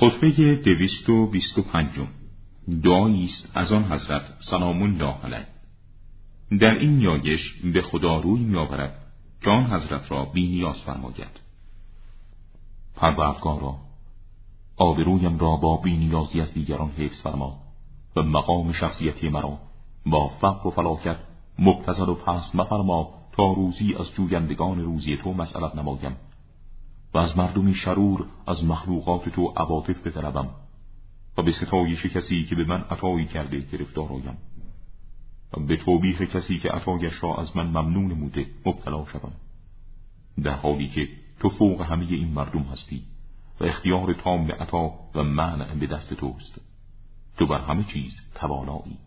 خطبه دویست و بیست و پنجم دعایی است از آن حضرت سلام الله علیه در این نیایش به خدا روی میآورد که آن حضرت را بینیاز فرماید. پروردگارا آبرویم را با بینیازی از دیگران حفظ فرما و مقام شخصیتی مرا با فقر و فلاکت مبتزل و پست مفرما تا روزی از جویندگان روزی تو مسئلت نمایم. و از مردمی شرور از مخلوقات تو عواطف بطلبم و به ستایش کسی که به من عطایی کرده گرفتار آیم و به توبیخ کسی که عطایش را از من ممنون موده مبتلا شوم. در حالی که تو فوق همه این مردم هستی و اختیار تام عطا و معنع به دست توست. تو بر همه چیز توانایی.